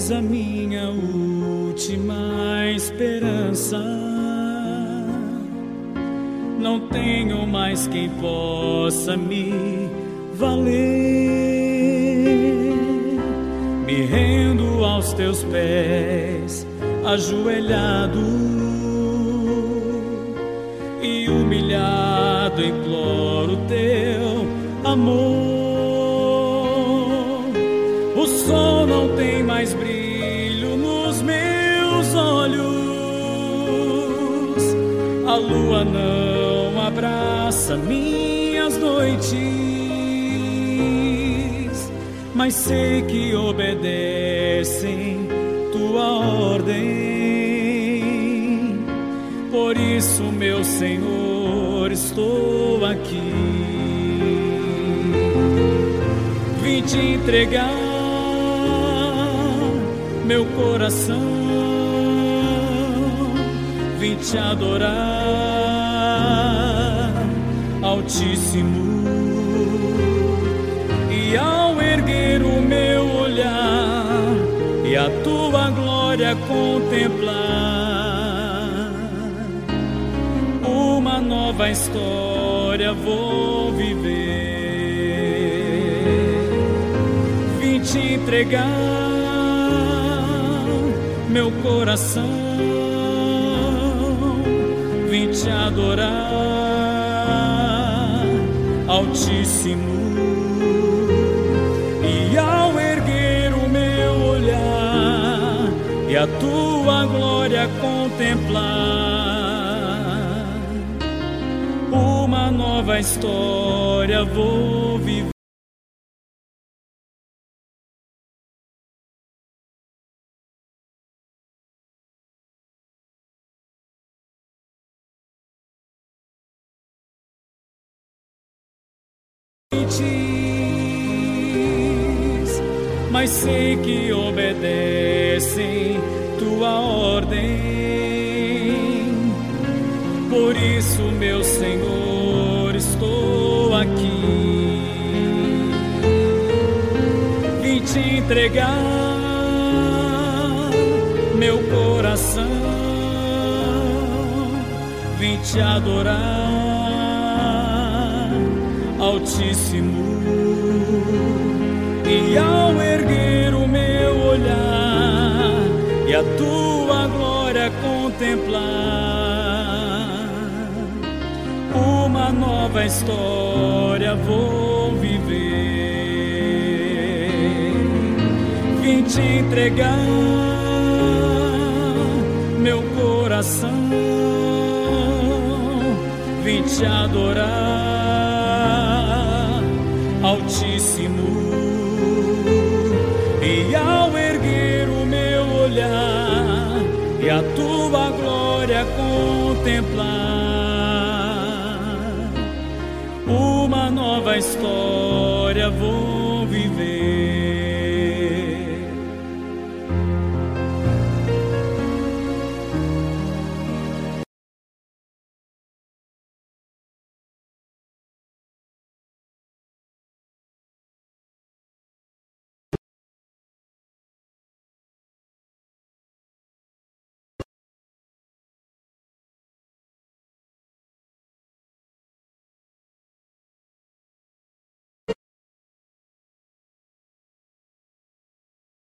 és a minha última esperança. Não tenho mais quem possa me valer. Me rendo aos teus pés, ajoelhado e humilhado, imploro teu amor. Lua não abraça minhas noites, mas sei que obedecem tua ordem. Por isso, meu Senhor, estou aqui. Vim te entregar meu coração, vim te adorar, Altíssimo. E ao erguer o meu olhar e a tua glória contemplar, uma nova história vou viver. Vim te entregar meu coração, te adorar, Altíssimo. E ao erguer o meu olhar e a tua glória contemplar, uma nova história vou viver. Mas sei que obedecem tua ordem. Por isso, meu Senhor, estou aqui. Vim te entregar meu coração, vim te adorar, Altíssimo. E ao a tua glória contemplar, uma nova história vou viver. Vim te entregar meu coração, vim te adorar, Altíssimo. Tua glória contemplar, uma nova história vou